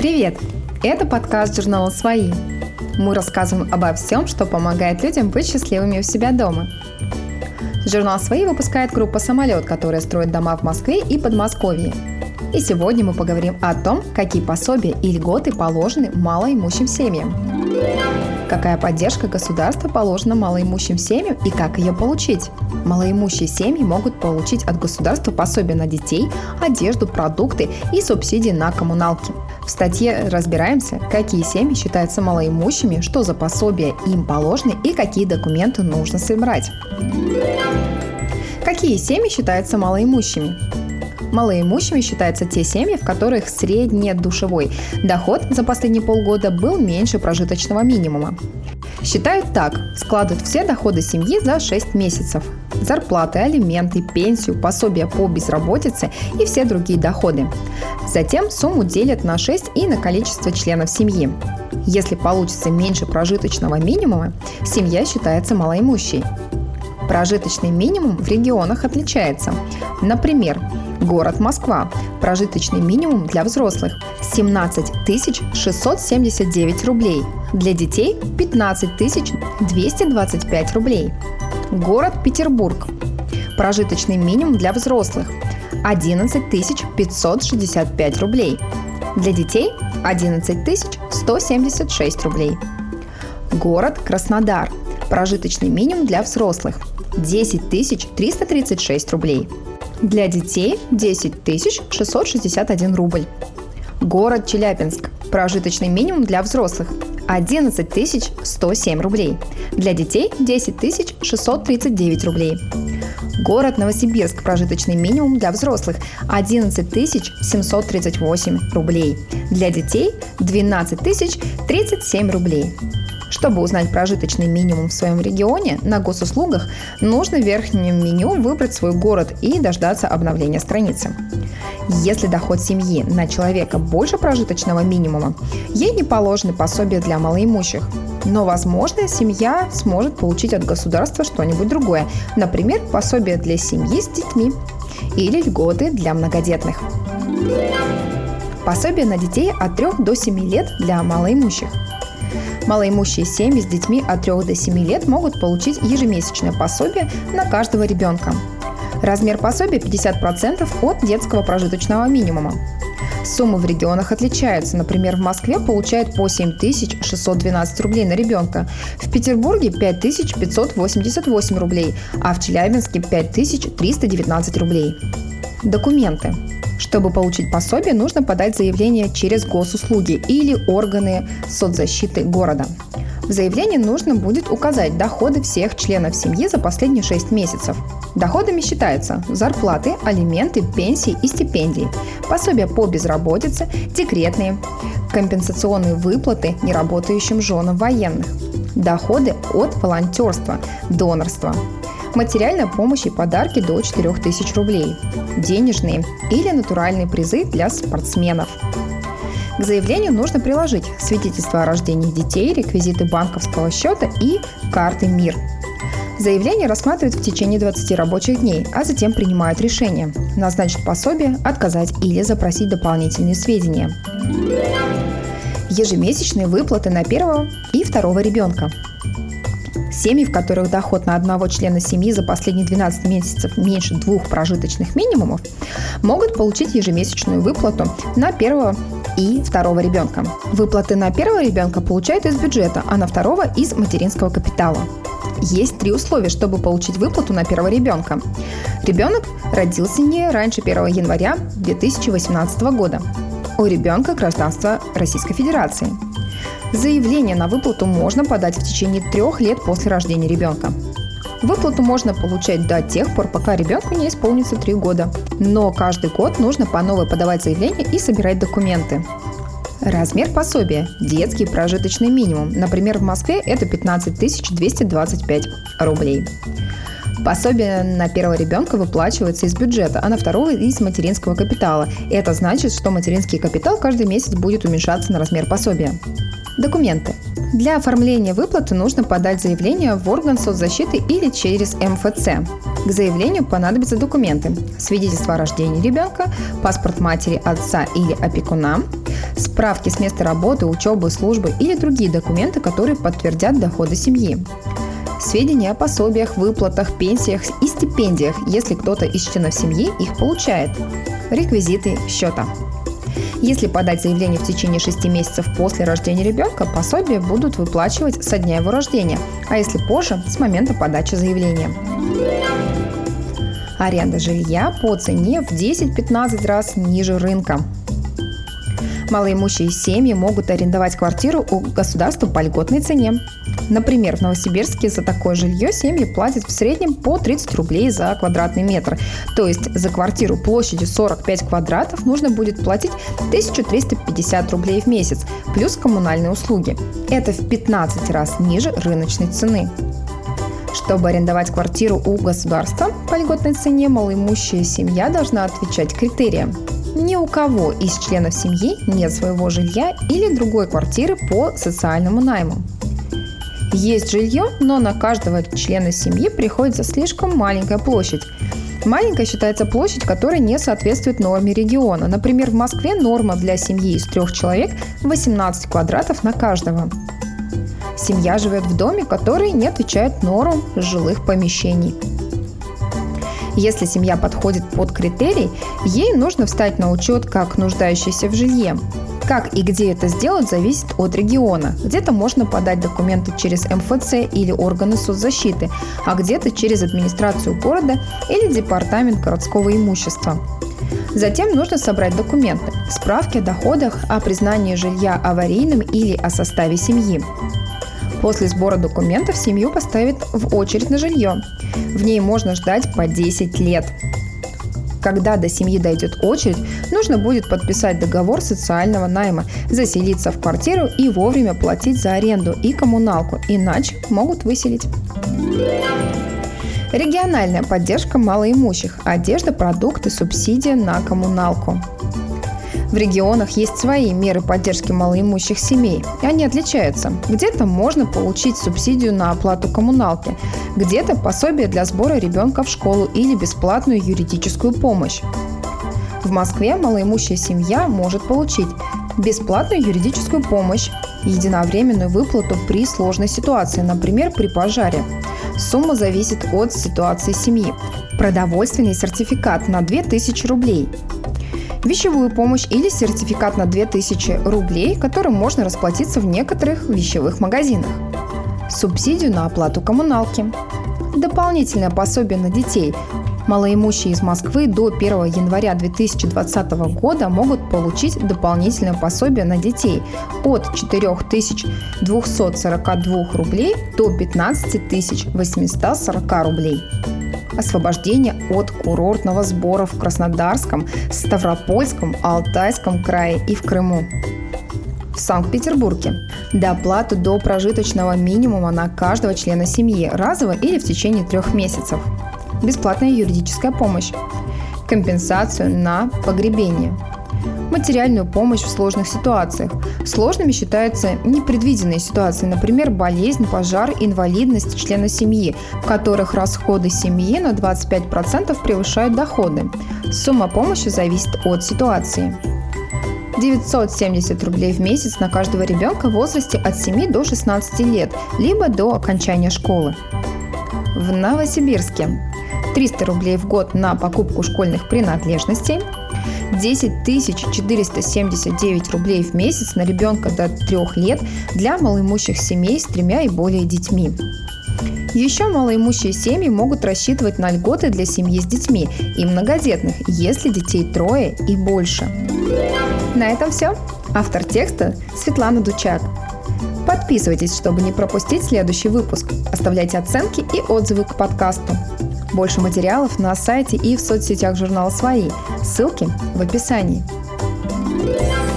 Привет! Это подкаст журнала «Свои». Мы рассказываем обо всем, что помогает людям быть счастливыми у себя дома. Журнал «Свои» выпускает группа «Самолет», которая строит дома в Москве и Подмосковье. И сегодня мы поговорим о том, какие пособия и льготы положены малоимущим семьям. Какая поддержка государства положена малоимущим семьям и как ее получить? Малоимущие семьи могут получить от государства пособие на детей, одежду, продукты и субсидии на коммуналки. В статье разбираемся, какие семьи считаются малоимущими, что за пособия им положены и какие документы нужно собрать. Какие семьи считаются малоимущими? Малоимущими считаются те семьи, в которых среднедушевой доход за последние полгода был меньше прожиточного минимума. Считают так, складывают все доходы семьи за 6 месяцев. Зарплаты, алименты, пенсию, пособия по безработице и все другие доходы. Затем сумму делят на 6 и на количество членов семьи. Если получится меньше прожиточного минимума, семья считается малоимущей. Прожиточный минимум в регионах отличается. Например, Город Москва. Прожиточный минимум для взрослых 17 679 рублей. Для детей 15 225 рублей. Город Петербург. Прожиточный минимум для взрослых 11 565 рублей. Для детей 11 176 рублей. Город Краснодар. Прожиточный минимум для взрослых 10 336 рублей. Для детей 10 661 рубль. Город Челябинск. Прожиточный минимум для взрослых 11 107 рублей. Для детей 10 639 рублей. Город Новосибирск. Прожиточный минимум для взрослых 11 738 рублей. Для детей 12 037 рублей. Чтобы узнать прожиточный минимум в своем регионе, на госуслугах нужно в верхнем меню выбрать свой город и дождаться обновления страницы. Если доход семьи на человека больше прожиточного минимума, ей не положены пособия для малоимущих. Но, возможно, семья сможет получить от государства что-нибудь другое, например, пособие для семьи с детьми или льготы для многодетных. Пособие на детей от 3 до 7 лет для малоимущих – Малоимущие семьи с детьми от 3 до 7 лет могут получить ежемесячное пособие на каждого ребенка. Размер пособия 50% от детского прожиточного минимума. Суммы в регионах отличаются. Например, в Москве получают по 7612 рублей на ребенка, в Петербурге 5588 рублей, а в Челябинске 5319 рублей. Документы. Чтобы получить пособие, нужно подать заявление через госуслуги или органы соцзащиты города. В заявлении нужно будет указать доходы всех членов семьи за последние 6 месяцев. Доходами считаются зарплаты, алименты, пенсии и стипендии, пособия по безработице, декретные, компенсационные выплаты неработающим женам военных, доходы от волонтерства, донорства, материальная помощь и подарки до 4000 рублей, денежные или натуральные призы для спортсменов. К заявлению нужно приложить свидетельство о рождении детей, реквизиты банковского счета и карты МИР. Заявление рассматривают в течение 20 рабочих дней, а затем принимают решение – назначить пособие, отказать или запросить дополнительные сведения. Ежемесячные выплаты на первого и второго ребенка – Семьи, в которых доход на одного члена семьи за последние 12 месяцев меньше двух прожиточных минимумов, могут получить ежемесячную выплату на первого и второго ребенка. Выплаты на первого ребенка получают из бюджета, а на второго – из материнского капитала. Есть три условия, чтобы получить выплату на первого ребенка. Ребенок родился не раньше 1 января 2018 года. У ребенка гражданство Российской Федерации – Заявление на выплату можно подать в течение трех лет после рождения ребенка. Выплату можно получать до тех пор, пока ребенку не исполнится 3 года. Но каждый год нужно по новой подавать заявление и собирать документы. Размер пособия – детский прожиточный минимум. Например, в Москве это 15 225 рублей. Пособие на первого ребенка выплачивается из бюджета, а на второго – из материнского капитала. Это значит, что материнский капитал каждый месяц будет уменьшаться на размер пособия. Документы. Для оформления выплаты нужно подать заявление в орган соцзащиты или через МФЦ. К заявлению понадобятся документы. Свидетельство о рождении ребенка, паспорт матери, отца или опекуна, справки с места работы, учебы, службы или другие документы, которые подтвердят доходы семьи. Сведения о пособиях, выплатах, пенсиях и стипендиях, если кто-то из членов семьи их получает. Реквизиты счета. Если подать заявление в течение 6 месяцев после рождения ребенка, пособия будут выплачивать со дня его рождения, а если позже – с момента подачи заявления. Аренда жилья по цене в 10-15 раз ниже рынка. Малоимущие семьи могут арендовать квартиру у государства по льготной цене. Например, в Новосибирске за такое жилье семьи платят в среднем по 30 рублей за квадратный метр. То есть за квартиру площадью 45 квадратов нужно будет платить 1350 рублей в месяц, плюс коммунальные услуги. Это в 15 раз ниже рыночной цены. Чтобы арендовать квартиру у государства по льготной цене, малоимущая семья должна отвечать критериям. Ни у кого из членов семьи нет своего жилья или другой квартиры по социальному найму. Есть жилье, но на каждого члена семьи приходится слишком маленькая площадь. Маленькая считается площадь, которая не соответствует норме региона. Например, в Москве норма для семьи из трех человек 18 квадратов на каждого. Семья живет в доме, который не отвечает нормам жилых помещений. Если семья подходит под критерий, ей нужно встать на учет как нуждающейся в жилье. Как и где это сделать, зависит от региона. Где-то можно подать документы через МФЦ или органы соцзащиты, а где-то через администрацию города или департамент городского имущества. Затем нужно собрать документы, справки о доходах, о признании жилья аварийным или о составе семьи. После сбора документов семью поставят в очередь на жилье. В ней можно ждать по 10 лет. Когда до семьи дойдет очередь, нужно будет подписать договор социального найма, заселиться в квартиру и вовремя платить за аренду и коммуналку, иначе могут выселить. Региональная поддержка малоимущих, одежда, продукты, субсидия на коммуналку. В регионах есть свои меры поддержки малоимущих семей, и они отличаются. Где-то можно получить субсидию на оплату коммуналки, где-то пособие для сбора ребенка в школу или бесплатную юридическую помощь. В Москве малоимущая семья может получить бесплатную юридическую помощь, единовременную выплату при сложной ситуации, например, при пожаре. Сумма зависит от ситуации семьи. Продовольственный сертификат на 2000 рублей вещевую помощь или сертификат на 2000 рублей, которым можно расплатиться в некоторых вещевых магазинах, субсидию на оплату коммуналки, дополнительное пособие на детей. Малоимущие из Москвы до 1 января 2020 года могут получить дополнительное пособие на детей от 4242 рублей до 15 840 рублей освобождение от курортного сбора в Краснодарском, Ставропольском, Алтайском крае и в Крыму. В Санкт-Петербурге. Доплату до прожиточного минимума на каждого члена семьи разово или в течение трех месяцев. Бесплатная юридическая помощь. Компенсацию на погребение – материальную помощь в сложных ситуациях. Сложными считаются непредвиденные ситуации, например, болезнь, пожар, инвалидность члена семьи, в которых расходы семьи на 25% превышают доходы. Сумма помощи зависит от ситуации. 970 рублей в месяц на каждого ребенка в возрасте от 7 до 16 лет, либо до окончания школы. В Новосибирске 300 рублей в год на покупку школьных принадлежностей, 10 479 рублей в месяц на ребенка до 3 лет для малоимущих семей с тремя и более детьми. Еще малоимущие семьи могут рассчитывать на льготы для семьи с детьми и многодетных, если детей трое и больше. На этом все. Автор текста Светлана Дучак. Подписывайтесь, чтобы не пропустить следующий выпуск. Оставляйте оценки и отзывы к подкасту. Больше материалов на сайте и в соцсетях журнала «Свои». Ссылки в описании. thank you